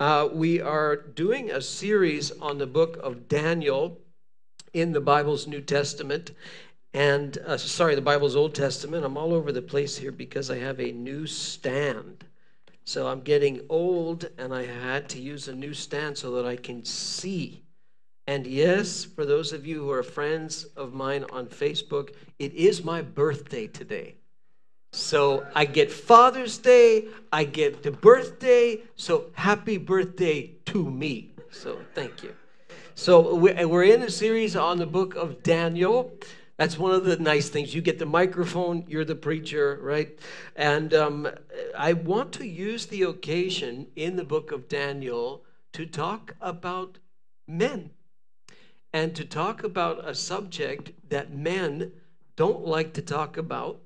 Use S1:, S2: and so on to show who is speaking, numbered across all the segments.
S1: Uh, we are doing a series on the book of Daniel in the Bible's New Testament. And, uh, sorry, the Bible's Old Testament. I'm all over the place here because I have a new stand. So I'm getting old and I had to use a new stand so that I can see. And yes, for those of you who are friends of mine on Facebook, it is my birthday today. So I get Father's Day, I get the birthday, so happy birthday to me. So thank you. So we're in a series on the book of Daniel. That's one of the nice things. You get the microphone, you're the preacher, right? And um, I want to use the occasion in the book of Daniel to talk about men and to talk about a subject that men don't like to talk about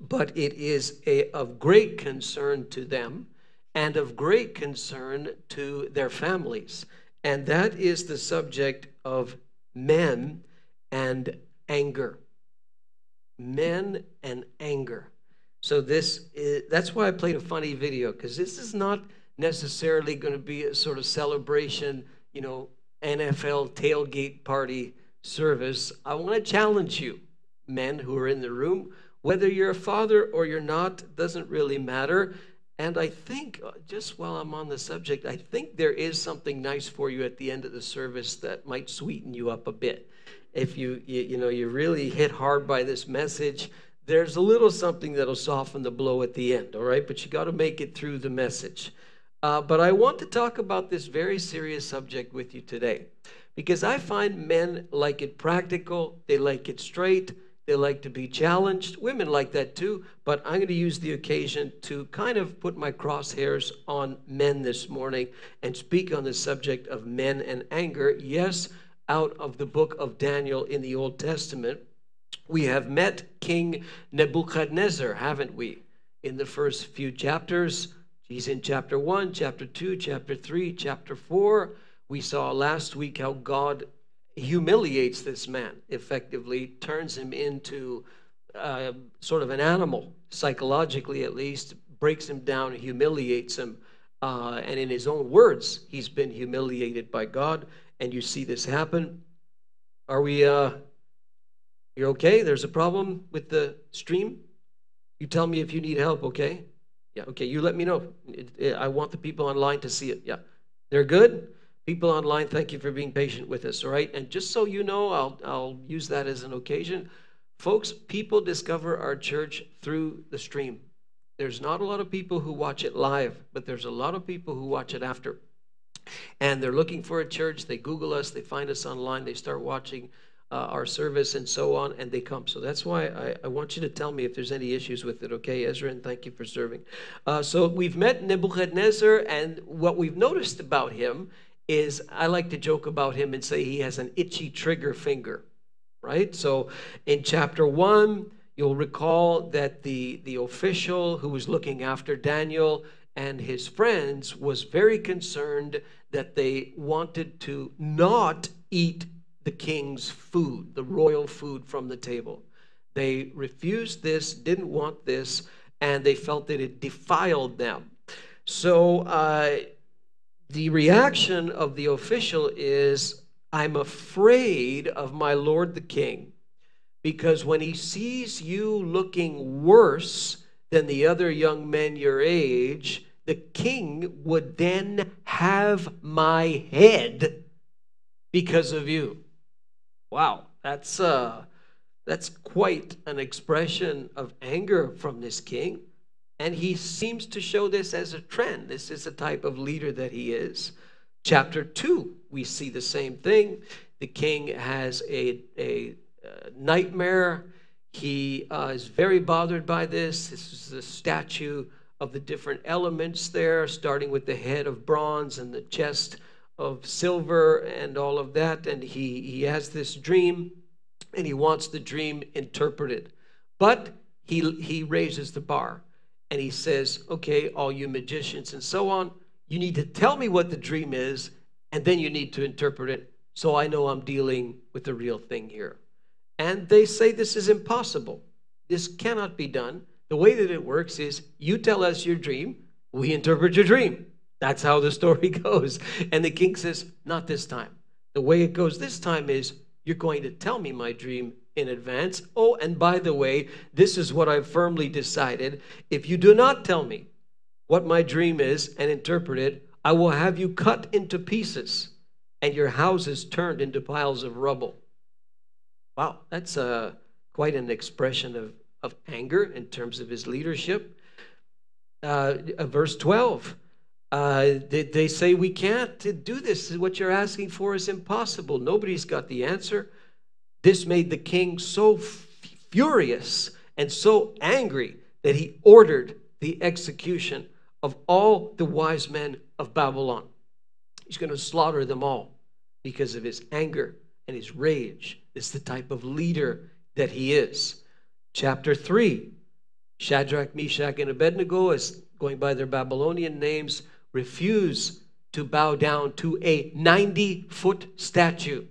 S1: but it is a, of great concern to them and of great concern to their families. And that is the subject of men and anger. Men and anger. So this is, that's why I played a funny video because this is not necessarily going to be a sort of celebration, you know, NFL tailgate party service. I want to challenge you, men who are in the room, whether you're a father or you're not doesn't really matter. And I think, uh, just while I'm on the subject, I think there is something nice for you at the end of the service that might sweeten you up a bit. If you, you, you know, you really hit hard by this message, there's a little something that'll soften the blow at the end, all right? But you got to make it through the message. Uh, but I want to talk about this very serious subject with you today because I find men like it practical, they like it straight, they like to be challenged. Women like that too. But I'm going to use the occasion to kind of put my crosshairs on men this morning and speak on the subject of men and anger. Yes, out of the book of Daniel in the Old Testament. We have met King Nebuchadnezzar, haven't we? In the first few chapters. He's in chapter 1, chapter 2, chapter 3, chapter 4. We saw last week how God humiliates this man effectively, turns him into uh, sort of an animal, psychologically at least, breaks him down, humiliates him. Uh, and in his own words, he's been humiliated by God. And you see this happen. Are we, uh, you're okay? There's a problem with the stream? You tell me if you need help, okay? Yeah, okay, you let me know. I want the people online to see it. Yeah. They're good? People online, thank you for being patient with us, all right? And just so you know, I'll, I'll use that as an occasion. Folks, people discover our church through the stream. There's not a lot of people who watch it live, but there's a lot of people who watch it after. And they're looking for a church. They Google us, they find us online, they start watching uh, our service and so on, and they come. So that's why I, I, want you to tell me if there's any issues with it, okay, Ezra? And thank you for serving. Uh, so we've met Nebuchadnezzar, and what we've noticed about him is I like to joke about him and say he has an itchy trigger finger, right? So in chapter one, you'll recall that the, the official who was looking after Daniel and his friends was very concerned that they wanted to not eat the king's food, the royal food from the table. They refused this, didn't want this, and they felt that it defiled them. So uh, the reaction of the official is, I'm afraid of my lord the king, because when he sees you looking worse than the other young men your age, the king would then have my head because of you. Wow, that's uh that's quite an expression of anger from this king. And he seems to show this as a trend. This is the type of leader that he is. Chapter 2, we see the same thing. The king has a, a, a nightmare. He uh, is very bothered by this. This is a statue of the different elements there, starting with the head of bronze and the chest of silver and all of that. And he, he has this dream and he wants the dream interpreted. But he, he raises the bar and he says, Okay, all you magicians and so on, you need to tell me what the dream is, and then you need to interpret it so I know I'm dealing with the real thing here. And they say this is impossible. This cannot be done. The way that it works is you tell us your dream, we interpret your dream. That's how the story goes. And the king says, Not this time. The way it goes this time is you're going to tell me my dream in advance. Oh, and by the way, this is what I've firmly decided. If you do not tell me what my dream is and interpret it, I will have you cut into pieces and your houses turned into piles of rubble. Wow, that's uh, quite an expression of, of anger in terms of his leadership. Uh, uh verse 12 uh, they, they say, We can't do this. What you're asking for is impossible. Nobody's got the answer. This made the king so furious and so angry that he ordered the execution of all the wise men of Babylon. He's going to slaughter them all because of his anger and his rage. It's the type of leader that he is. Chapter 3 Shadrach, Meshach, and Abednego, as going by their Babylonian names, refuse to bow down to a 90 foot statue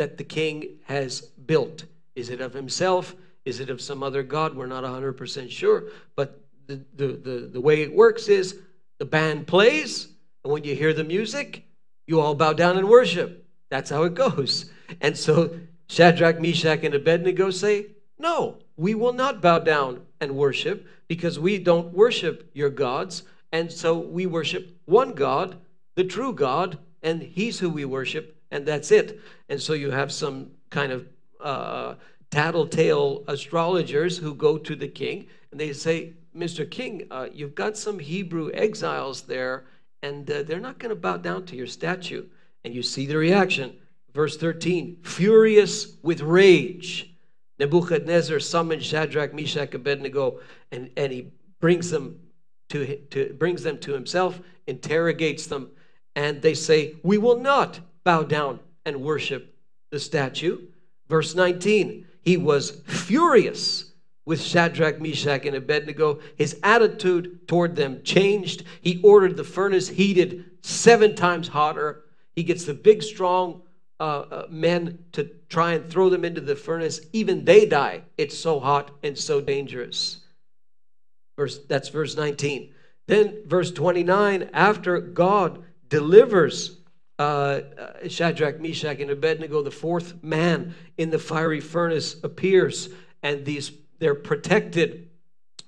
S1: that the king has built. Is it of himself? Is it of some other god? We're not 100% sure. But the, the, the, the way it works is the band plays, and when you hear the music, you all bow down and worship. That's how it goes. And so Shadrach, Meshach, and Abednego say, No, we will not bow down and worship because we don't worship your gods. And so we worship one God, the true God, and He's who we worship, and that's it. And so you have some kind of uh, tattletale astrologers who go to the king and they say, Mr. King, uh, you've got some Hebrew exiles there, and uh, they're not going to bow down to your statue. And you see the reaction. Verse 13 Furious with rage, Nebuchadnezzar summoned Shadrach, Meshach, Abednego, and, and he brings them to, to, brings them to himself, interrogates them, and they say, We will not bow down and worship the statue. Verse 19, he was furious with Shadrach, Meshach, and Abednego. His attitude toward them changed. He ordered the furnace heated seven times hotter. He gets the big, strong uh, uh, men to try and throw them into the furnace. Even they die. It's so hot and so dangerous. Verse, that's verse 19. Then, verse 29 after God delivers uh, Shadrach, Meshach, and Abednego, the fourth man in the fiery furnace appears, and these they're protected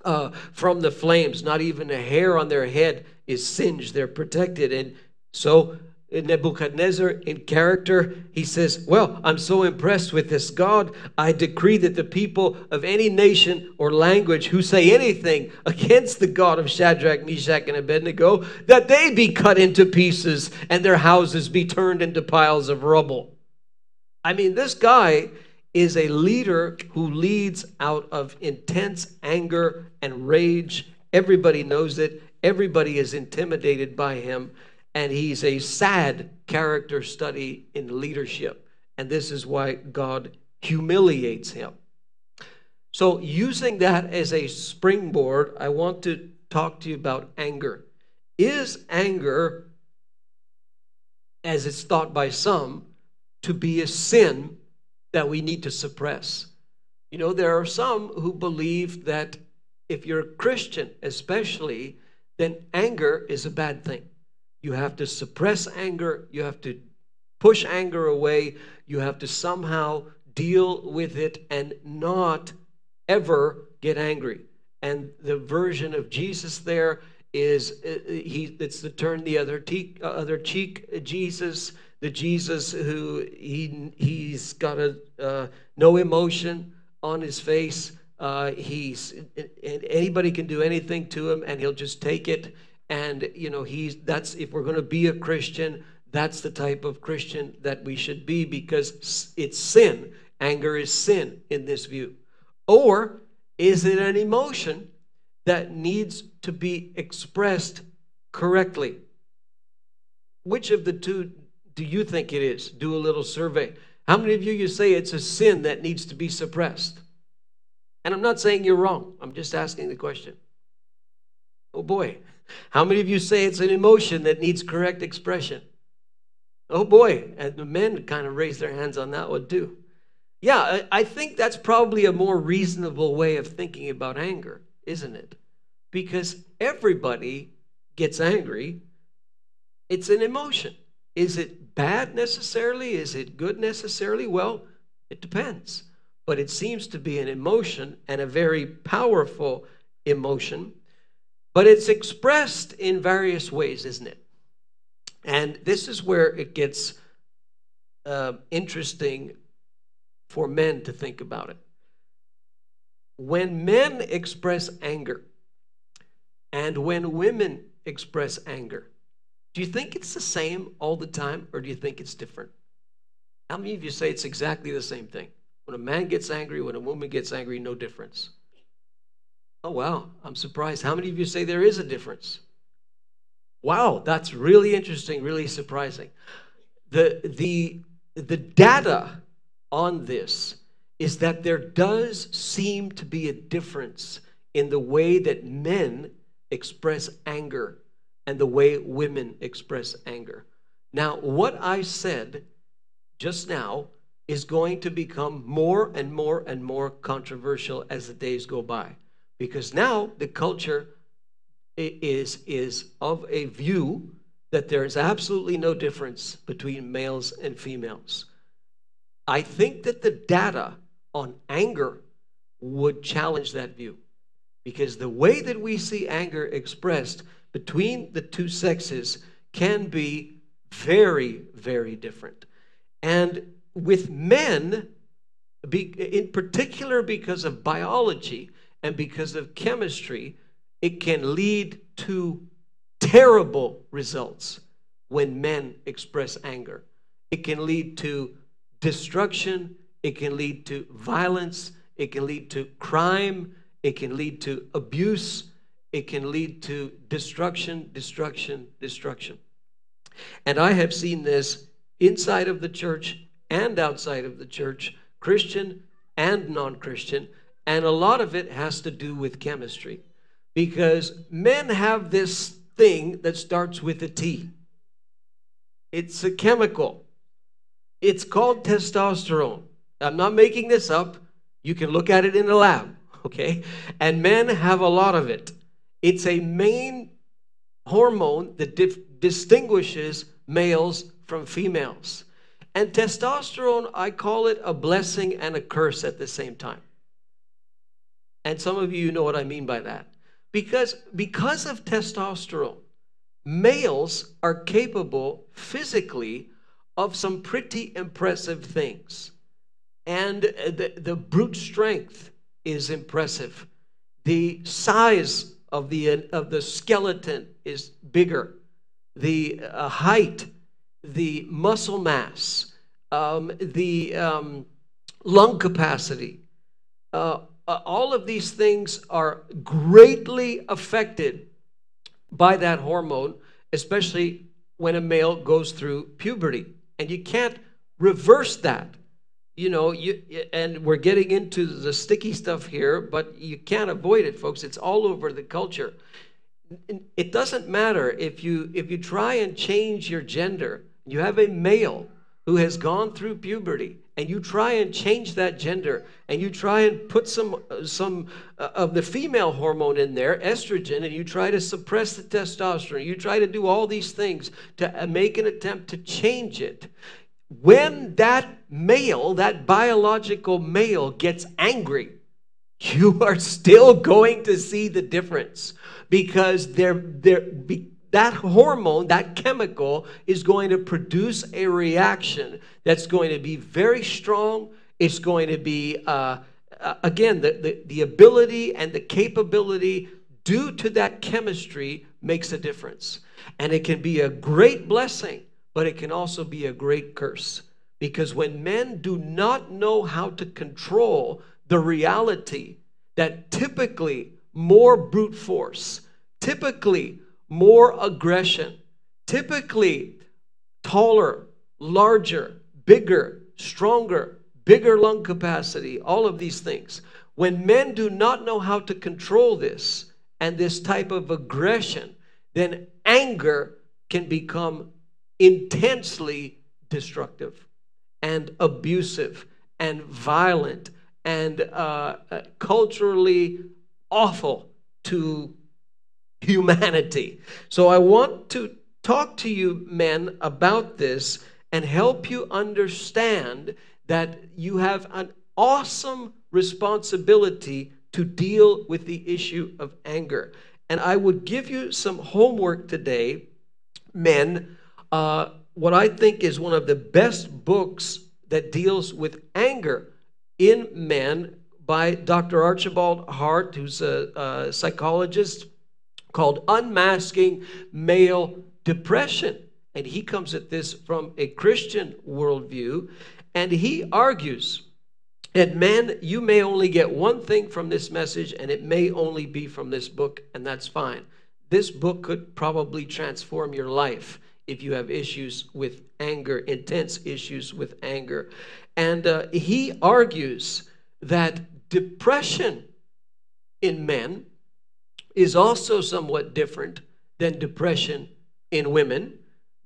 S1: uh, from the flames. Not even a hair on their head is singed. They're protected, and so Nebuchadnezzar in character, he says, Well, I'm so impressed with this God, I decree that the people of any nation or language who say anything against the God of Shadrach, Meshach, and Abednego, that they be cut into pieces and their houses be turned into piles of rubble. I mean, this guy is a leader who leads out of intense anger and rage. Everybody knows it, everybody is intimidated by him and he's a sad character study in leadership. And this is why God humiliates him. So, using that as a springboard, I want to talk to you about anger. Is anger, as it's thought by some, to be a sin that we need to suppress? You know, there are some who believe that if you're a Christian, especially, then anger is a bad thing. You have to suppress anger. You have to push anger away. You have to somehow deal with it and not ever get angry. And the version of Jesus there is uh, he it's the turn the other cheek uh, other cheek uh, Jesus the Jesus who he he's got a uh, no emotion on his face uh, he's anybody can do anything to him and he'll just take it and you know he's that's if we're going to be a christian that's the type of christian that we should be because it's sin. Anger is sin in this view. Or is it an emotion that needs to be expressed correctly? Which of the two do you think it is? Do a little survey. How many of you you say it's a sin that needs to be suppressed? And i'm not saying you're wrong. I'm just asking the question. Oh boy how many of you say it's an emotion that needs correct expression? Oh boy, and the men kind of raise their hands on that one too. Yeah, I think that's probably a more reasonable way of thinking about anger, isn't it? Because everybody gets angry It's an emotion. Is it bad necessarily? Is it good necessarily? Well, it depends. But it seems to be an emotion and a very powerful emotion. But it's expressed in various ways, isn't it? And this is where it gets uh, interesting for men to think about it. When men express anger and when women express anger, do you think it's the same all the time or do you think it's different? How many of you say it's exactly the same thing? When a man gets angry, when a woman gets angry, no difference. Oh, wow, I'm surprised. How many of you say there is a difference? Wow, that's really interesting, really surprising. The, the, the data on this is that there does seem to be a difference in the way that men express anger and the way women express anger. Now, what I said just now is going to become more and more and more controversial as the days go by because now the culture is is of a view that there is absolutely no difference between males and females. I think that the data on anger would challenge that view because the way that we see anger expressed between the two sexes can be very, very different. And with men, in particular because of biology and because of chemistry, it can lead to terrible results when men express anger. It can lead to destruction, it can lead to violence, it can lead to crime, it can lead to abuse, it can lead to destruction, destruction, destruction. And I have seen this inside of the church and outside of the church, Christian and non Christian, and a lot of it has to do with chemistry because men have this thing that starts with a T. It's a chemical. It's called testosterone. I'm not making this up. You can look at it in the lab, okay? And men have a lot of it. It's a main hormone that dif- distinguishes males from females. And testosterone, I call it a blessing and a curse at the same time. And some of you know what I mean by that. Because, because of testosterone, males are capable physically of some pretty impressive things. And the, the brute strength is impressive. The size of the, of the skeleton is bigger. The uh, height, the muscle mass, um, the um, lung capacity, uh, uh, all of these things are greatly affected by that hormone, especially when a male goes through puberty. And you can't reverse that. You know, you, and we're getting into the sticky stuff here, but you can't avoid it, folks. It's all over the culture. It doesn't matter if you if you try and change your gender. You have a male who has gone through puberty and you try and change that gender and you try and put some some uh, of the female hormone in there estrogen and you try to suppress the testosterone. You try to do all these things to uh, make an attempt to change it. When that male that biological male gets angry you are still going to see the difference because they're, they're that hormone, that chemical, is going to produce a reaction that's going to be very strong. It's going to be, uh, uh, again, the, the, the ability and the capability due to that chemistry makes a difference. And it can be a great blessing, but it can also be a great curse. Because when men do not know how to control the reality that typically more brute force, typically more aggression, typically taller, larger, bigger, stronger, bigger lung capacity, all of these things. When men do not know how to control this and this type of aggression, then anger can become intensely destructive and abusive and violent and uh, uh culturally awful to humanity. So I want to talk to you, men, about this and help you understand that you have an awesome responsibility to deal with the issue of anger. And I would give you some homework today, men. Uh, what I think is one of the best books that deals with anger in men by Dr. Archibald Hart, who's a, a psychologist, called Unmasking Male Depression. And he comes at this from a Christian worldview. And he argues that men, you may only get one thing from this message, and it may only be from this book, and that's fine. This book could probably transform your life if you have issues with anger, intense issues with anger. And uh, he argues that depression in men is also somewhat different than depression in women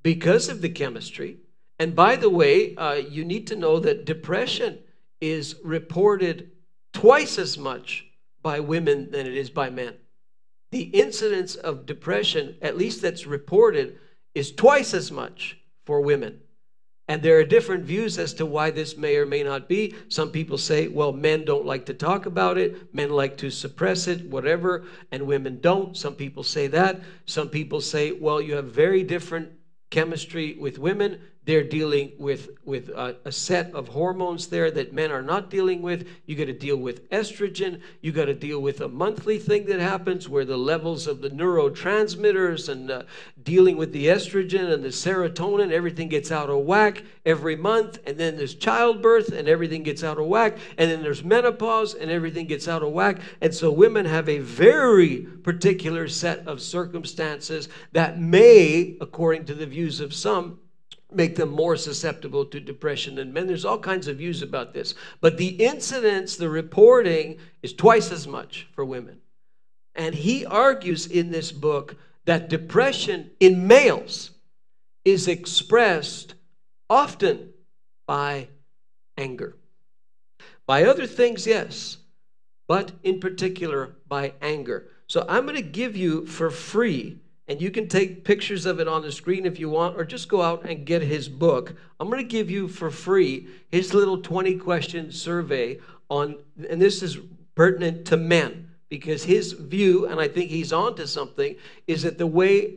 S1: because of the chemistry. And by the way, uh, you need to know that depression is reported twice as much by women than it is by men. The incidence of depression, at least that's reported, is twice as much for women. And there are different views as to why this may or may not be. Some people say, well, men don't like to talk about it, men like to suppress it, whatever, and women don't. Some people say that. Some people say, well, you have very different chemistry with women they're dealing with, with a, a, set of hormones there that men are not dealing with. You got to deal with estrogen. You got to deal with a monthly thing that happens where the levels of the neurotransmitters and uh, dealing with the estrogen and the serotonin, everything gets out of whack every month. And then there's childbirth and everything gets out of whack. And then there's menopause and everything gets out of whack. And so women have a very particular set of circumstances that may, according to the views of some, make them more susceptible to depression than men. There's all kinds of views about this. But the incidence, the reporting, is twice as much for women. And he argues in this book that depression in males is expressed often by anger. By other things, yes, but in particular by anger. So I'm going to give you for free and you can take pictures of it on the screen if you want, or just go out and get his book. I'm going to give you for free his little 20 question survey on, and this is pertinent to men because his view, and I think he's onto something, is that the way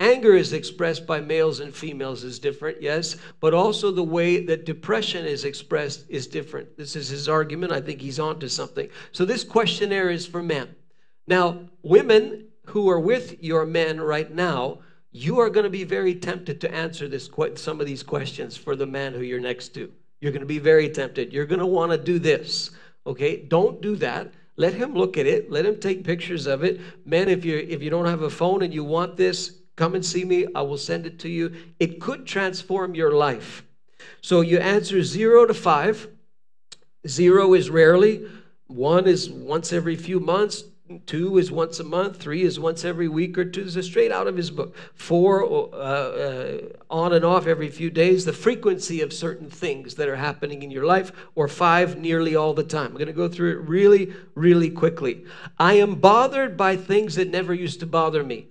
S1: anger is expressed by males and females is different, yes, but also the way that depression is expressed is different. This is his argument. I think he's onto something. So this questionnaire is for men. Now, women who are with your men right now, you are going to be very tempted to answer this some of these questions for the man who you're next to. You're going to be very tempted. You're going to want to do this. Okay? Don't do that. Let him look at it. Let him take pictures of it. Men, if you if you don't have a phone and you want this, come and see me. I will send it to you. It could transform your life. So you answer 0 to 5. 0 is rarely, 1 is once every few months, Two is once a month. Three is once every week or two. This is straight out of his book. Four, uh, uh, on and off every few days. The frequency of certain things that are happening in your life. Or five, nearly all the time. I'm going to go through it really, really quickly. I am bothered by things that never used to bother me.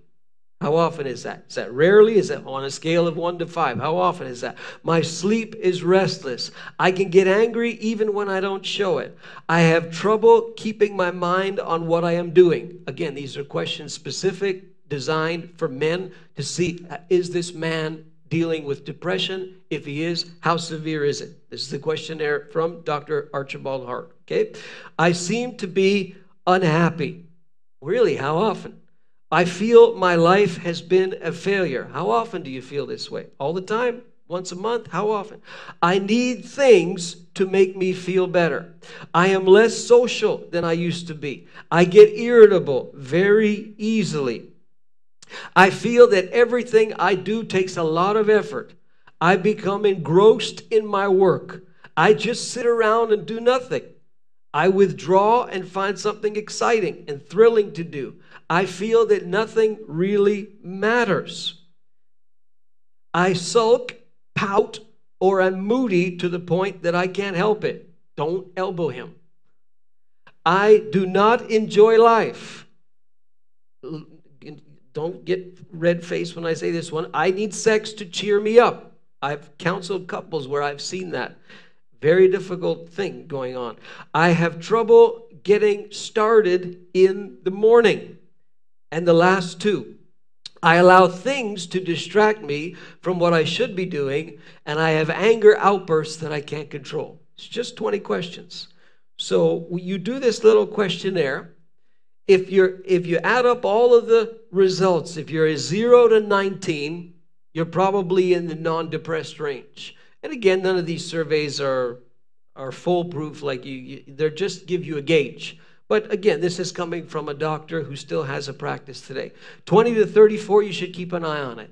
S1: How often is that? Is that rarely? Is that on a scale of one to five? How often is that? My sleep is restless. I can get angry even when I don't show it. I have trouble keeping my mind on what I am doing. Again, these are questions specific, designed for men to see uh, is this man dealing with depression? If he is, how severe is it? This is the questionnaire from Dr. Archibald Hart. Okay. I seem to be unhappy. Really, how often? I feel my life has been a failure. How often do you feel this way? All the time? Once a month? How often? I need things to make me feel better. I am less social than I used to be. I get irritable very easily. I feel that everything I do takes a lot of effort. I become engrossed in my work. I just sit around and do nothing. I withdraw and find something exciting and thrilling to do. I feel that nothing really matters. I sulk, pout, or I'm moody to the point that I can't help it. Don't elbow him. I do not enjoy life. don't get red faced when I say this one. I need sex to cheer me up. I've counseled couples where I've seen that. Very difficult thing going on. I have trouble getting started in the morning. And the last two, I allow things to distract me from what I should be doing, and I have anger outbursts that I can't control. It's just 20 questions. So you do this little questionnaire. If you're if you add up all of the results, if you're a 0 to 19, you're probably in the non-depressed range. And again, none of these surveys are are foolproof like you, you they just give you a gauge. But again, this is coming from a doctor who still has a practice today. 20 to 34, you should keep an eye on it.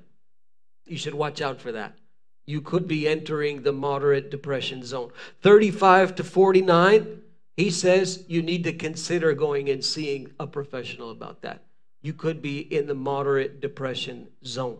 S1: You should watch out for that. You could be entering the moderate depression zone. 35 to 49, he says you need to consider going and seeing a professional about that. You could be in the moderate depression zone.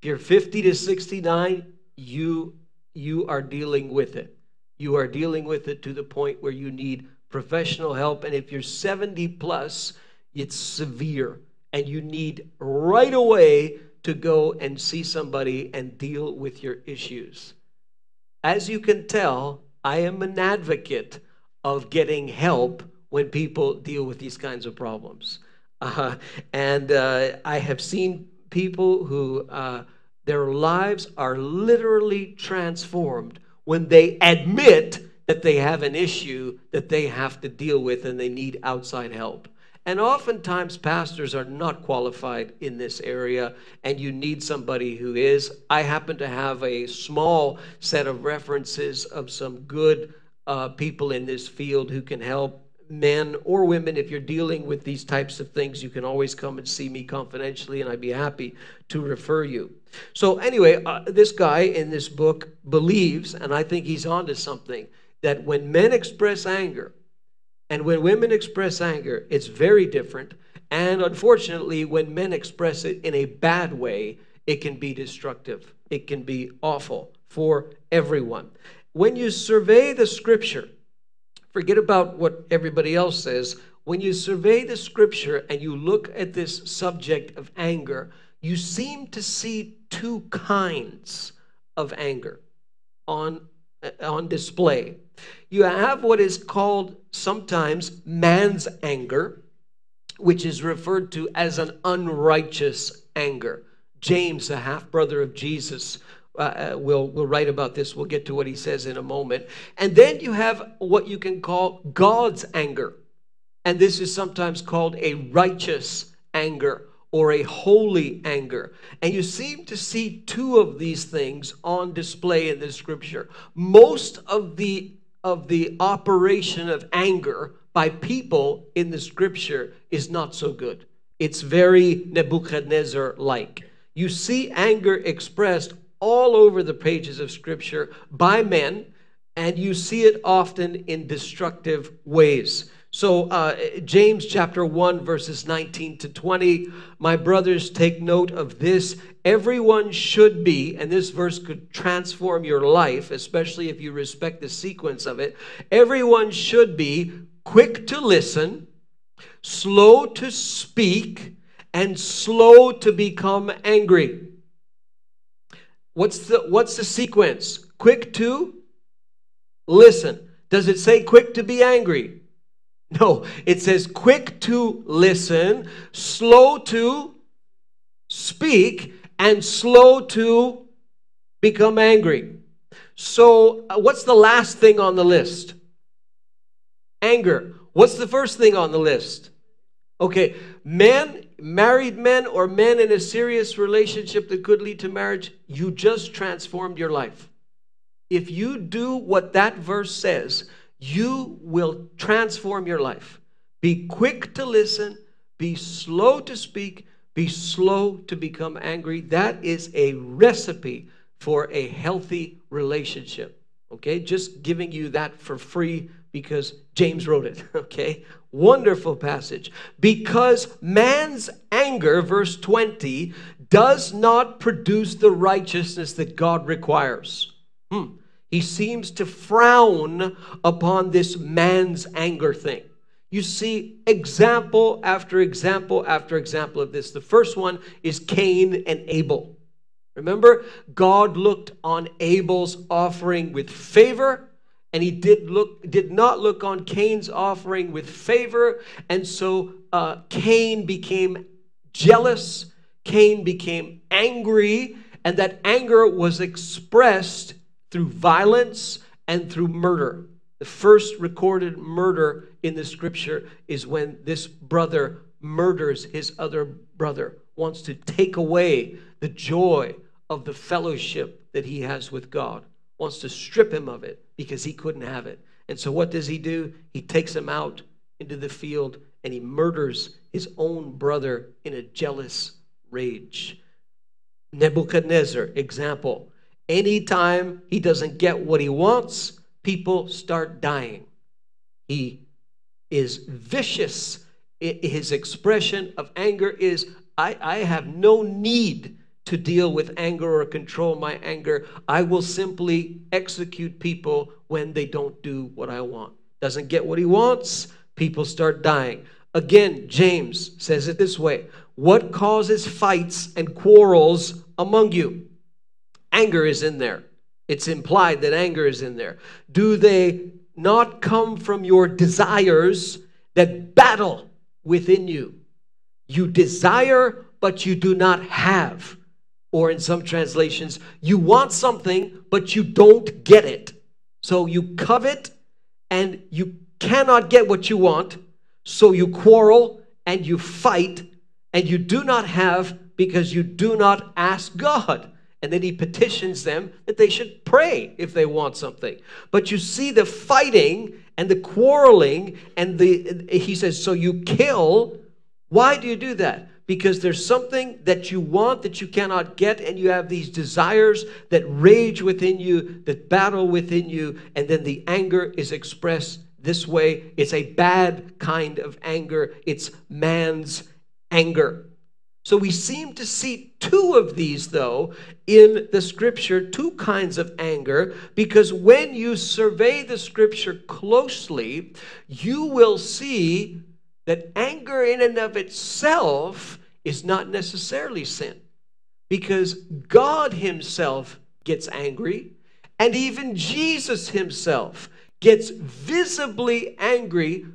S1: If you're 50 to 69, you you are dealing with it. You are dealing with it to the point where you need professional help. And if you're 70 plus, it's severe and you need right away to go and see somebody and deal with your issues. As you can tell, I am an advocate of getting help when people deal with these kinds of problems. Uh, and uh, I have seen people who uh, their lives are literally transformed when they admit that they have an issue that they have to deal with and they need outside help. And oftentimes, pastors are not qualified in this area, and you need somebody who is. I happen to have a small set of references of some good uh, people in this field who can help men or women. If you're dealing with these types of things, you can always come and see me confidentially, and I'd be happy to refer you. So, anyway, uh, this guy in this book believes, and I think he's onto something that when men express anger and when women express anger, it's very different. And unfortunately, when men express it in a bad way, it can be destructive. It can be awful for everyone. When you survey the scripture, forget about what everybody else says. When you survey the scripture and you look at this subject of anger, you seem to see two kinds of anger on, on display. You have what is called sometimes man's anger, which is referred to as an unrighteous anger. James, the half brother of Jesus, uh, uh, will will write about this. We'll get to what he says in a moment. And then you have what you can call God's anger. And this is sometimes called a righteous anger or a holy anger. And you seem to see two of these things on display in the scripture. Most of the of the operation of anger by people in the scripture is not so good. It's very Nebuchadnezzar like. You see anger expressed all over the pages of scripture by men, and you see it often in destructive ways. So, uh, James chapter 1, verses 19 to 20. My brothers, take note of this. Everyone should be, and this verse could transform your life, especially if you respect the sequence of it. Everyone should be quick to listen, slow to speak, and slow to become angry. What's the, what's the sequence? Quick to listen. Does it say quick to be angry? No, it says quick to listen, slow to speak, and slow to become angry. So, uh, what's the last thing on the list? Anger. What's the first thing on the list? Okay, men, married men, or men in a serious relationship that could lead to marriage, you just transformed your life. If you do what that verse says, you will transform your life. Be quick to listen, be slow to speak, be slow to become angry. That is a recipe for a healthy relationship. Okay, just giving you that for free because James wrote it. Okay, wonderful passage. Because man's anger, verse 20, does not produce the righteousness that God requires. Hmm. He seems to frown upon this man's anger thing. you see example after example after example of this. The first one is Cain and Abel. Remember, God looked on Abel's offering with favor, and he did look did not look on Cain's offering with favor, and so uh, Cain became jealous. Cain became angry, and that anger was expressed through violence and through murder. The first recorded murder in the scripture is when this brother murders his other brother, wants to take away the joy of the fellowship that he has with God, wants to strip him of it because he couldn't have it. And so, what does he do? He takes him out into the field and he murders his own brother in a jealous rage. Nebuchadnezzar, example. Anytime he doesn't get what he wants, people start dying. He is vicious. His expression of anger is I, I have no need to deal with anger or control my anger. I will simply execute people when they don't do what I want. Doesn't get what he wants, people start dying. Again, James says it this way What causes fights and quarrels among you? Anger is in there. It's implied that anger is in there. Do they not come from your desires that battle within you? You desire, but you do not have. Or in some translations, you want something, but you don't get it. So you covet and you cannot get what you want. So you quarrel and you fight and you do not have because you do not ask God. And then he petitions them that they should pray if they want something. But you see the fighting and the quarreling, and the he says, so you kill. Why do you do that? Because there's something that you want that you cannot get, and you have these desires that rage within you, that battle within you, and then the anger is expressed this way. It's a bad kind of anger, it's man's anger. So we seem to see two of these, though, in the scripture, two kinds of anger, because when you survey the scripture closely, you will see that anger in and of itself is not necessarily sin, because God Himself gets angry, and even Jesus Himself gets visibly angry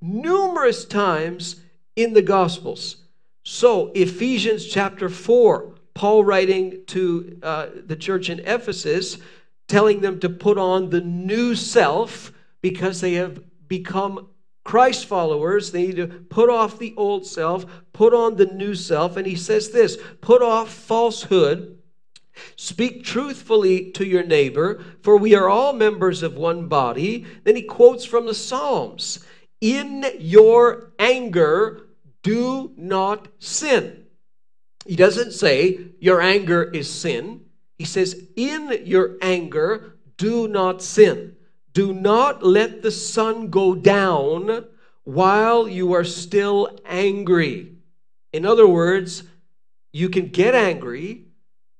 S1: numerous times in the Gospels. So, Ephesians chapter 4, Paul writing to uh, the church in Ephesus, telling them to put on the new self because they have become Christ followers. They need to put off the old self, put on the new self. And he says this put off falsehood. Speak truthfully to your neighbor, for we are all members of one body. Then he quotes from the Psalms In your anger, do not sin. He doesn't say your anger is sin. He says, in your anger, do not sin. Do not let the sun go down while you are still angry. In other words, you can get angry,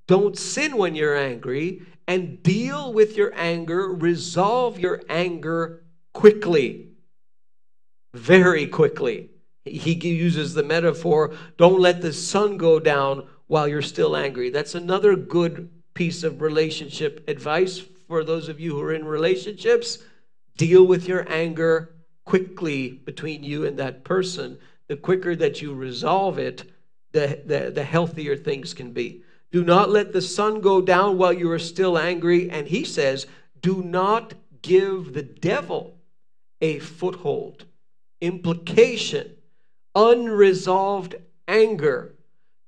S1: don't sin when you're angry, and deal with your anger, resolve your anger quickly, very quickly he uses the metaphor don't let the sun go down while you're still angry. That's another good piece of relationship advice for those of you who are in relationships. Deal with your anger quickly between you and that person. The quicker that you resolve it, the, the, the healthier things can be. Do not let the sun go down while you are still angry. And he says, do not give the devil a foothold. Implication unresolved anger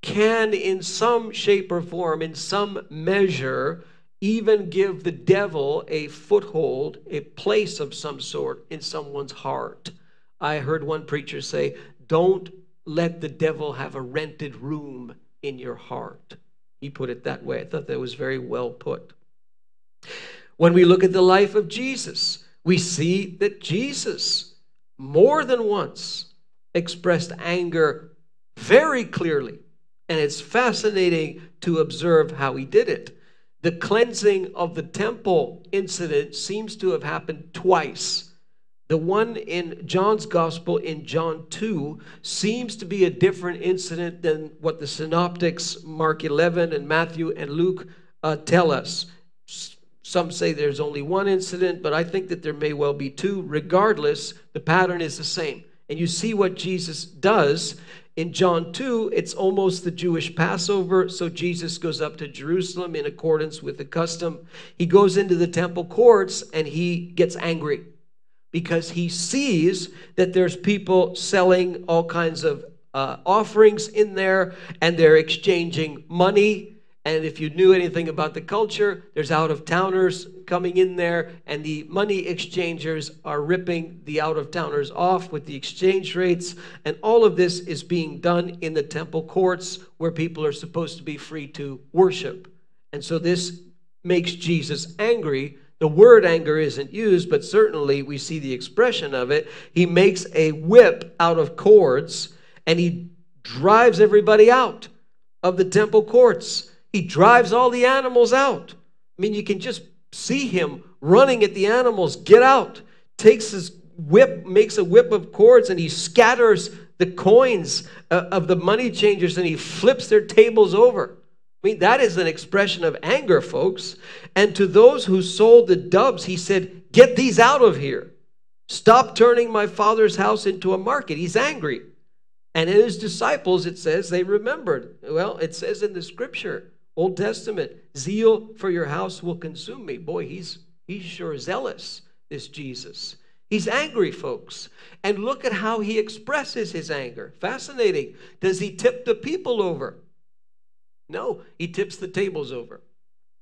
S1: can, in some shape or form, in some measure, even give the devil a foothold, a place of some sort in someone's heart. I heard one preacher say, Don't let the devil have a rented room in your heart. He put it that way. I thought that was very well put. When we look at the life of Jesus, we see that Jesus, more than once, expressed anger very clearly. And it's fascinating to observe how he did it. The cleansing of the temple incident seems to have happened twice. The one in John's gospel in John 2 seems to be a different incident than what the synoptics, Mark 11 and Matthew and Luke, uh, tell us. Some say there's only one incident, but I think that there may well be two. Regardless, the pattern is the same. And you see what Jesus does. In John 2, it's almost the Jewish Passover, so Jesus goes up to Jerusalem in accordance with the custom. He goes into the temple courts and he gets angry because he sees that there's people selling all kinds of uh, offerings in there and they're exchanging money. And if you knew anything about the culture, there's out of towners coming in there, and the money exchangers are ripping the out of towners off with the exchange rates. And all of this is being done in the temple courts where people are supposed to be free to worship. And so this makes Jesus angry the word anger isn't used, but certainly we see the expression of it. He makes a whip out of cords and he drives everybody out of the temple courts. He drives all the animals out. I mean, you can just see him running at the animals. Get out. Takes his whip, makes a whip of cords, and he scatters the coins uh, of the money changers and he flips their tables over. I mean, that is an expression of anger, folks. And to those who sold the doves, he said, Get these out of here. Stop turning my father's house into a market. He's angry. And his disciples, it says they remembered. Well, it says in the scripture, Old Testament, zeal for your house will consume me. Boy, he's he's sure zealous, this Jesus. He's angry, folks. And look at how he expresses his anger. Fascinating. Does he tip the people over? No, he tips the tables over.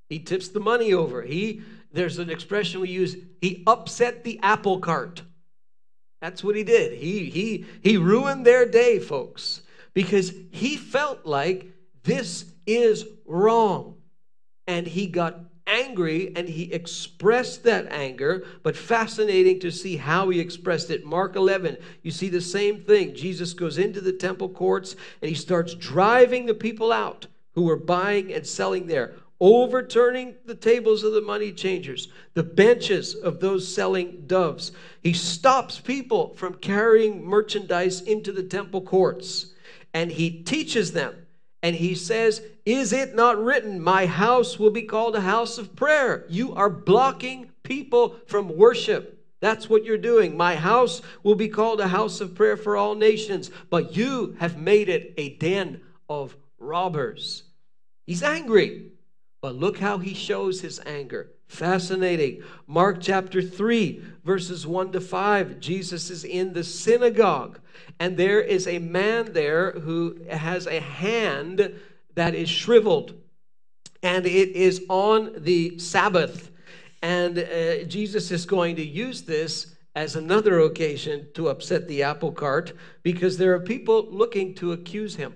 S1: He tips the money over. He there's an expression we use, he upset the apple cart. That's what he did. He he he ruined their day, folks, because he felt like this is wrong. And he got angry and he expressed that anger, but fascinating to see how he expressed it. Mark 11, you see the same thing. Jesus goes into the temple courts and he starts driving the people out who were buying and selling there, overturning the tables of the money changers, the benches of those selling doves. He stops people from carrying merchandise into the temple courts and he teaches them. And he says, Is it not written, My house will be called a house of prayer? You are blocking people from worship. That's what you're doing. My house will be called a house of prayer for all nations, but you have made it a den of robbers. He's angry. But look how he shows his anger. Fascinating. Mark chapter 3, verses 1 to 5. Jesus is in the synagogue, and there is a man there who has a hand that is shriveled, and it is on the Sabbath. And uh, Jesus is going to use this as another occasion to upset the apple cart because there are people looking to accuse him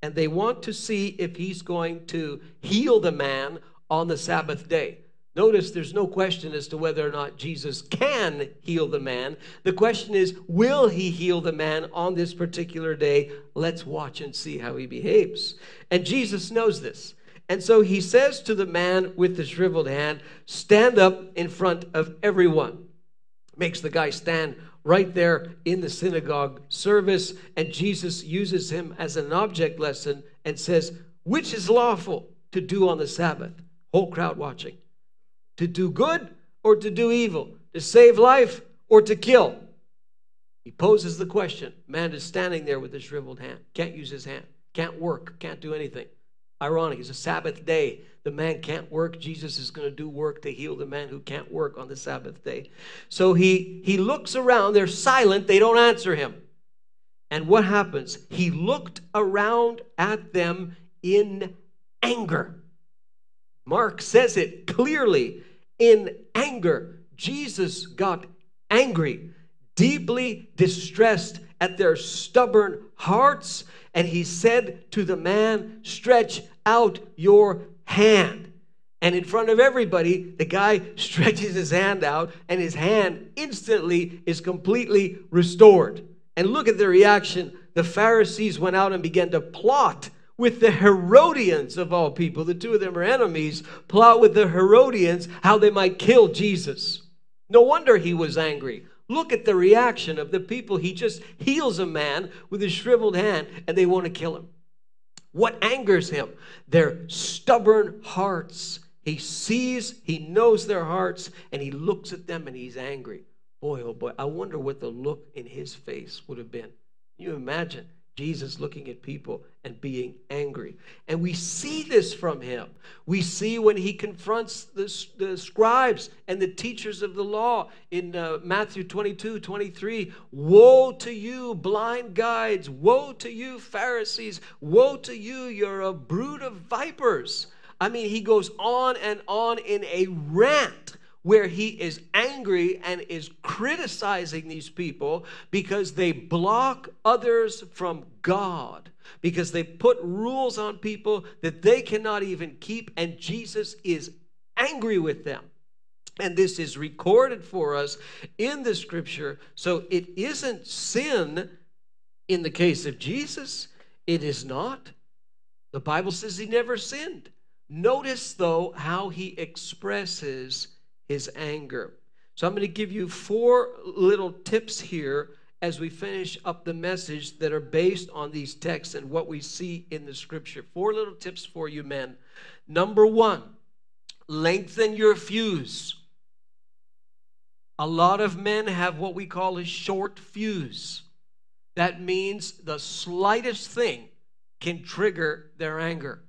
S1: and they want to see if he's going to heal the man on the Sabbath day. Notice there's no question as to whether or not Jesus can heal the man. The question is, will he heal the man on this particular day? Let's watch and see how he behaves. And Jesus knows this. And so he says to the man with the shriveled hand, Stand up in front of everyone. Makes the guy stand right there in the synagogue service, and Jesus uses him as an object lesson and says, Which is lawful to do on the Sabbath? Whole crowd watching. To do good or to do evil? To save life or to kill? He poses the question. Man is standing there with a shriveled hand, can't use his hand, can't work, can't do anything. Ironic, it's a Sabbath day. The man can't work. Jesus is going to do work to heal the man who can't work on the Sabbath day. So he, he looks around. They're silent. They don't answer him. And what happens? He looked around at them in anger. Mark says it clearly in anger. Jesus got angry, deeply distressed at their stubborn hearts and he said to the man, Stretch out your hand. And in front of everybody, the guy stretches his hand out, and his hand instantly is completely restored. And look at the reaction. The Pharisees went out and began to plot with the Herodians of all people. The two of them are enemies, plot with the Herodians how they might kill Jesus. No wonder he was angry. Look at the reaction of the people. He just heals a man with a shriveled hand and they want to kill him. What angers him? Their stubborn hearts. He sees, he knows their hearts, and he looks at them and he's angry. Boy, oh boy, I wonder what the look in his face would have been. You imagine? Jesus looking at people and being angry. And we see this from him. We see when he confronts the, the scribes and the teachers of the law in uh, Matthew 22 23. Woe to you, blind guides! Woe to you, Pharisees! Woe to you, you're a brood of vipers! I mean, he goes on and on in a rant where he is angry and is criticizing these people because they block others from God, because they put rules on people that they cannot even keep, and Jesus is angry with them. And this is recorded for us in the scripture. So it isn't sin in the case of Jesus, it is not. The Bible says he never sinned. Notice, though, how he expresses his anger. So I'm going to give you four little tips here as we finish up the message that are based on these texts and what we see in the scripture. Four little tips for you, men. Number one, lengthen your fuse. A lot of men have what we call a short fuse. That means the slightest thing can trigger their anger.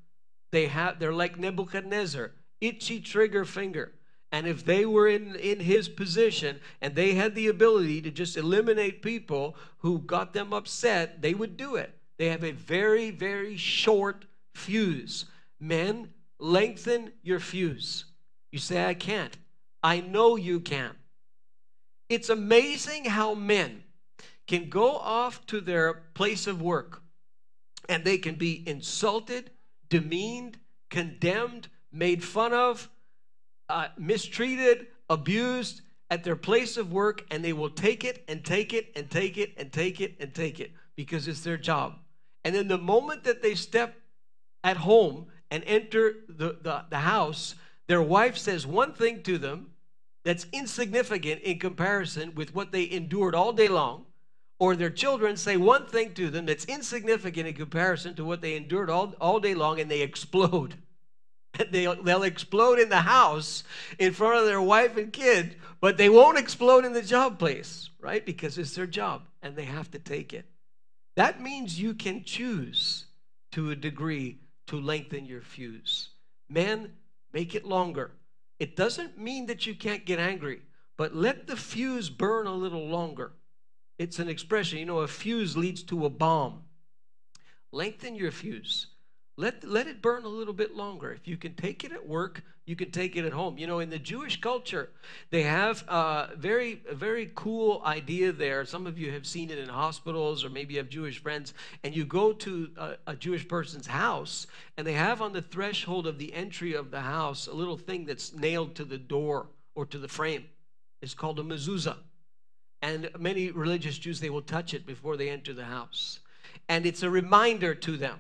S1: They have they're like Nebuchadnezzar, itchy trigger finger. And if they were in, in his position and they had the ability to just eliminate people who got them upset, they would do it. They have a very, very short fuse. Men, lengthen your fuse. You say, I can't. I know you can. It's amazing how men can go off to their place of work and they can be insulted, demeaned, condemned, made fun of, uh, mistreated, abused at their place of work, and they will take it and take it and take it and take it and take it because it's their job. And then the moment that they step at home and enter the, the, the house, their wife says one thing to them that's insignificant in comparison with what they endured all day long, or their children say one thing to them that's insignificant in comparison to what they endured all, all day long, and they explode. they'll, they'll explode in the house in front of their wife and kid, but they won't explode in the job place, right? Because it's their job and they have to take it. That means you can choose to a degree to lengthen your fuse. Men, make it longer. It doesn't mean that you can't get angry, but let the fuse burn a little longer. It's an expression, you know, a fuse leads to a bomb. Lengthen your fuse. Let, let it burn a little bit longer. If you can take it at work, you can take it at home. You know, in the Jewish culture, they have uh, a very, very cool idea there. Some of you have seen it in hospitals, or maybe you have Jewish friends, and you go to a, a Jewish person's house, and they have on the threshold of the entry of the house a little thing that's nailed to the door or to the frame. It's called a mezuzah. And many religious Jews, they will touch it before they enter the house. And it's a reminder to them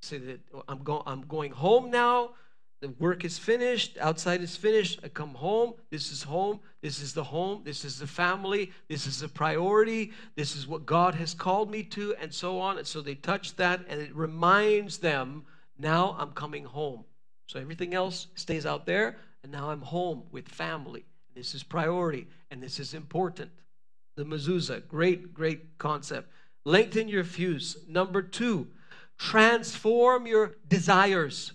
S1: say that I'm, go- I'm going home now. The work is finished. Outside is finished. I come home. This is home. This is the home. This is the family. This is the priority. This is what God has called me to, and so on. And so they touch that, and it reminds them now I'm coming home. So everything else stays out there, and now I'm home with family. This is priority, and this is important. The mezuzah, great, great concept. Lengthen your fuse. Number two, transform your desires.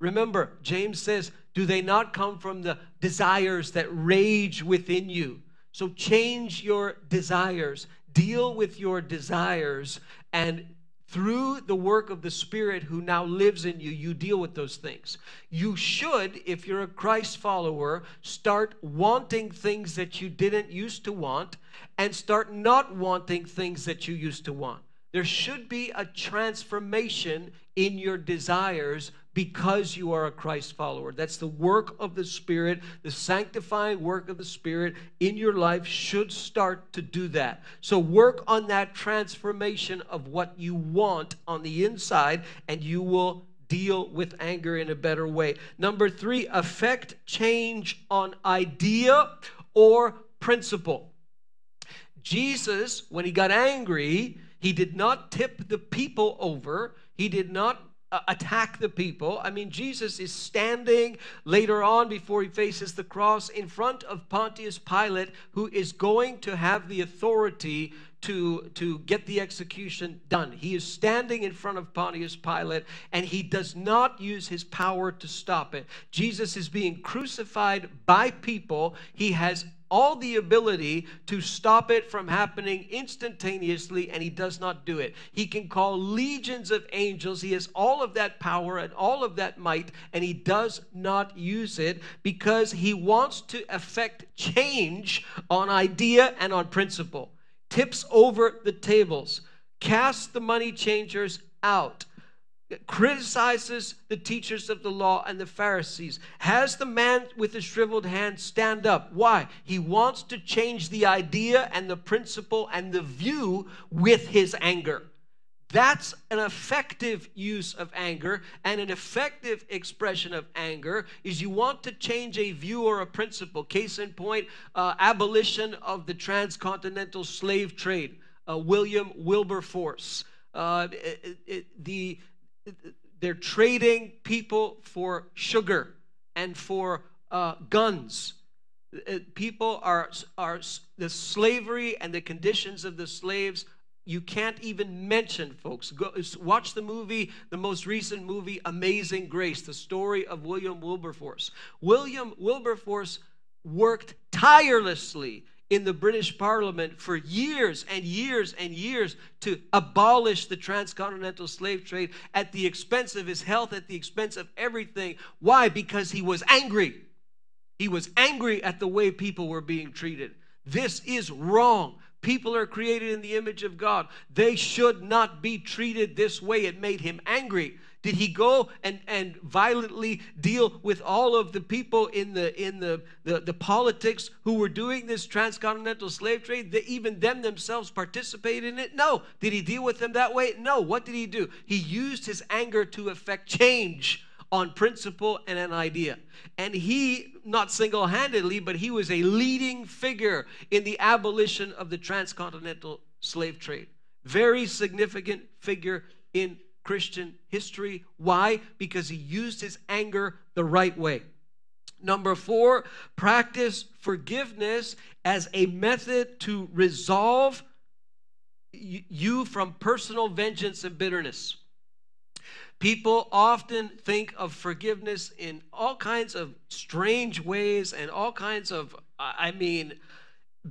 S1: Remember, James says, Do they not come from the desires that rage within you? So change your desires, deal with your desires, and through the work of the Spirit who now lives in you, you deal with those things. You should, if you're a Christ follower, start wanting things that you didn't used to want and start not wanting things that you used to want. There should be a transformation in your desires because you are a Christ follower. That's the work of the Spirit, the sanctifying work of the Spirit in your life should start to do that. So work on that transformation of what you want on the inside, and you will deal with anger in a better way. Number three, affect change on idea or principle. Jesus, when he got angry, he did not tip the people over. He did not uh, attack the people. I mean, Jesus is standing later on before he faces the cross in front of Pontius Pilate, who is going to have the authority to, to get the execution done. He is standing in front of Pontius Pilate and he does not use his power to stop it. Jesus is being crucified by people. He has all the ability to stop it from happening instantaneously, and he does not do it. He can call legions of angels. He has all of that power and all of that might, and he does not use it because he wants to effect change on idea and on principle. Tips over the tables, casts the money changers out criticizes the teachers of the law and the Pharisees, has the man with the shriveled hand stand up. Why? He wants to change the idea and the principle and the view with his anger. That's an effective use of anger, and an effective expression of anger is you want to change a view or a principle. Case in point, uh, abolition of the transcontinental slave trade. Uh, William Wilberforce. Uh, it, it, the they're trading people for sugar and for uh, guns. Uh, people are, are the slavery and the conditions of the slaves. You can't even mention, folks. Go, watch the movie, the most recent movie, Amazing Grace, the story of William Wilberforce. William Wilberforce worked tirelessly in the British Parliament for years and years and years to abolish the transcontinental slave trade at the expense of his health, at the expense of everything. Why? Because he was angry. He was angry at the way people were being treated. This is wrong. People are created in the image of God. They should not be treated this way. It made him angry. Did he go and, and violently deal with all of the people in the in the, the, the politics who were doing this transcontinental slave trade? That even them themselves participated in it? No. Did he deal with them that way? No. What did he do? He used his anger to effect change on principle and an idea. And he, not single handedly, but he was a leading figure in the abolition of the transcontinental slave trade. Very significant figure in Christian history. Why? Because he used his anger the right way. Number four, practice forgiveness as a method to resolve you from personal vengeance and bitterness. People often think of forgiveness in all kinds of strange ways and all kinds of, I mean,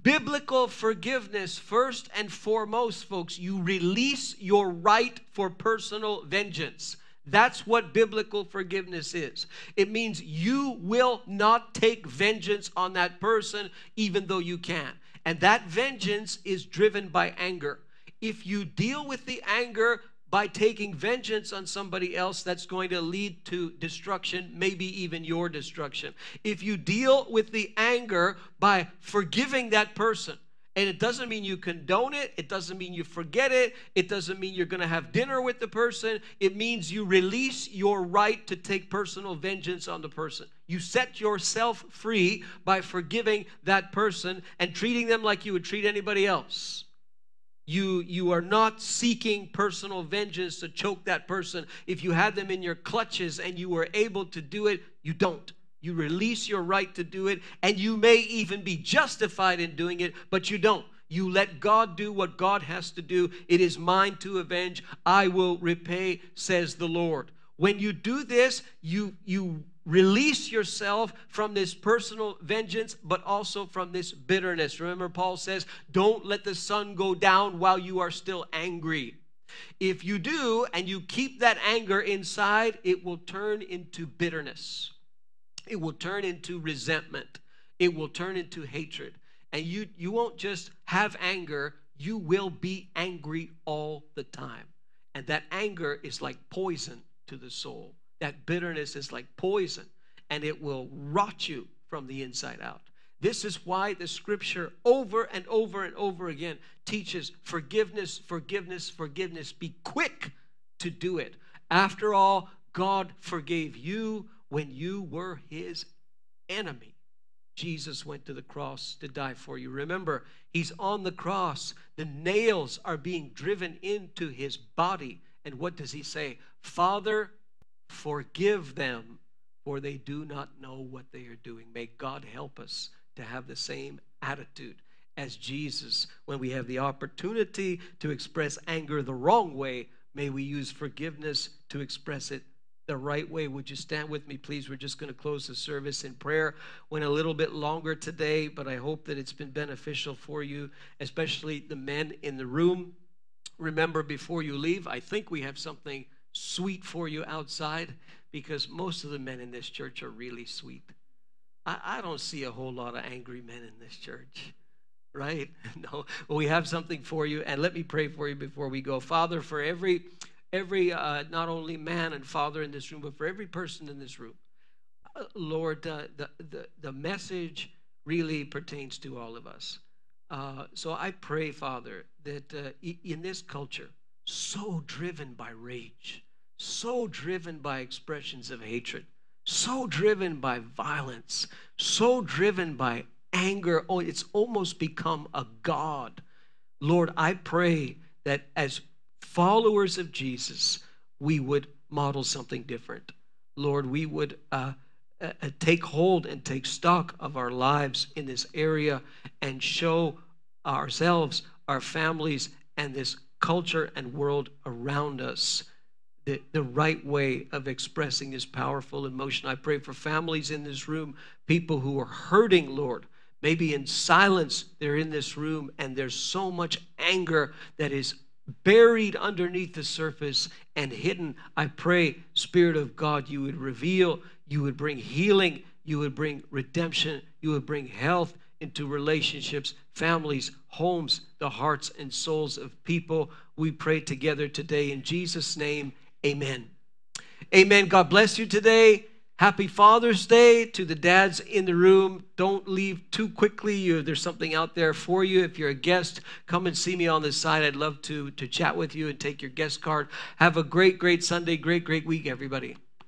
S1: Biblical forgiveness, first and foremost, folks, you release your right for personal vengeance. That's what biblical forgiveness is. It means you will not take vengeance on that person, even though you can. And that vengeance is driven by anger. If you deal with the anger by taking vengeance on somebody else that's going to lead to destruction, maybe even your destruction. If you deal with the anger by forgiving that person, and it doesn't mean you condone it. It doesn't mean you forget it. It doesn't mean you're going to have dinner with the person. It means you release your right to take personal vengeance on the person. You set yourself free by forgiving that person and treating them like you would treat anybody else. You, you are not seeking personal vengeance to choke that person. If you had them in your clutches and you were able to do it, you don't. You release your right to do it, and you may even be justified in doing it, but you don't. You let God do what God has to do. It is mine to avenge. I will repay, says the Lord. When you do this, you, you release yourself from this personal vengeance, but also from this bitterness. Remember, Paul says, Don't let the sun go down while you are still angry. If you do and you keep that anger inside, it will turn into bitterness. It will turn into resentment. It will turn into hatred. And you, you won't just have anger, you will be angry all the time. And that anger is like poison to the soul. That bitterness is like poison and it will rot you from the inside out. This is why the scripture over and over and over again teaches forgiveness, forgiveness, forgiveness. Be quick to do it. After all, God forgave you when you were his enemy. Jesus went to the cross to die for you. Remember, he's on the cross. The nails are being driven into his body. And what does he say? Father, forgive them, for they do not know what they are doing. May God help us to have the same attitude as Jesus when we have the opportunity to express anger the wrong way. May we use forgiveness to express it the right way. Would you stand with me, please? We're just going to close the service in prayer. Went a little bit longer today, but I hope that it's been beneficial for you, especially the men in the room. Remember, before you leave, I think we have something sweet for you outside because most of the men in this church are really sweet. I, I don't see a whole lot of angry men in this church right? No, we have something for you, and let me pray for you before we go. Father, for every every uh, not only man and father in this room, but for every person in this room. Uh, Lord, uh, the, the, the message really pertains to all of us. Uh, so I pray, Father, that uh, in this culture, so driven by rage, so driven by expressions of hatred, so driven by violence, so driven by anger, oh, it's almost become a God. Lord, I pray that as followers of Jesus, we would model something different. Lord, we would uh, uh, uh, take hold and take stock of our lives in this area and show ourselves, our families, and this culture and world around us the, the right way of expressing this powerful emotion. I pray for families in this room, people who are hurting, Lord. Maybe in silence, they're in this room and there's so much anger that is buried underneath the surface and hidden. I pray, Spirit of God, you would reveal, you would bring healing, you would bring redemption, you would bring health into relationships, families, homes, the hearts and souls of people. We pray together today in Jesus' name. Amen. Amen. God bless you today. Happy Father's Day to the dads in the room. Don't leave too quickly. There's something out there for you. If you're a guest, come and see me on this side. I'd love to, to chat with you and take your guest card. Have a great, great Sunday, great, great week, everybody.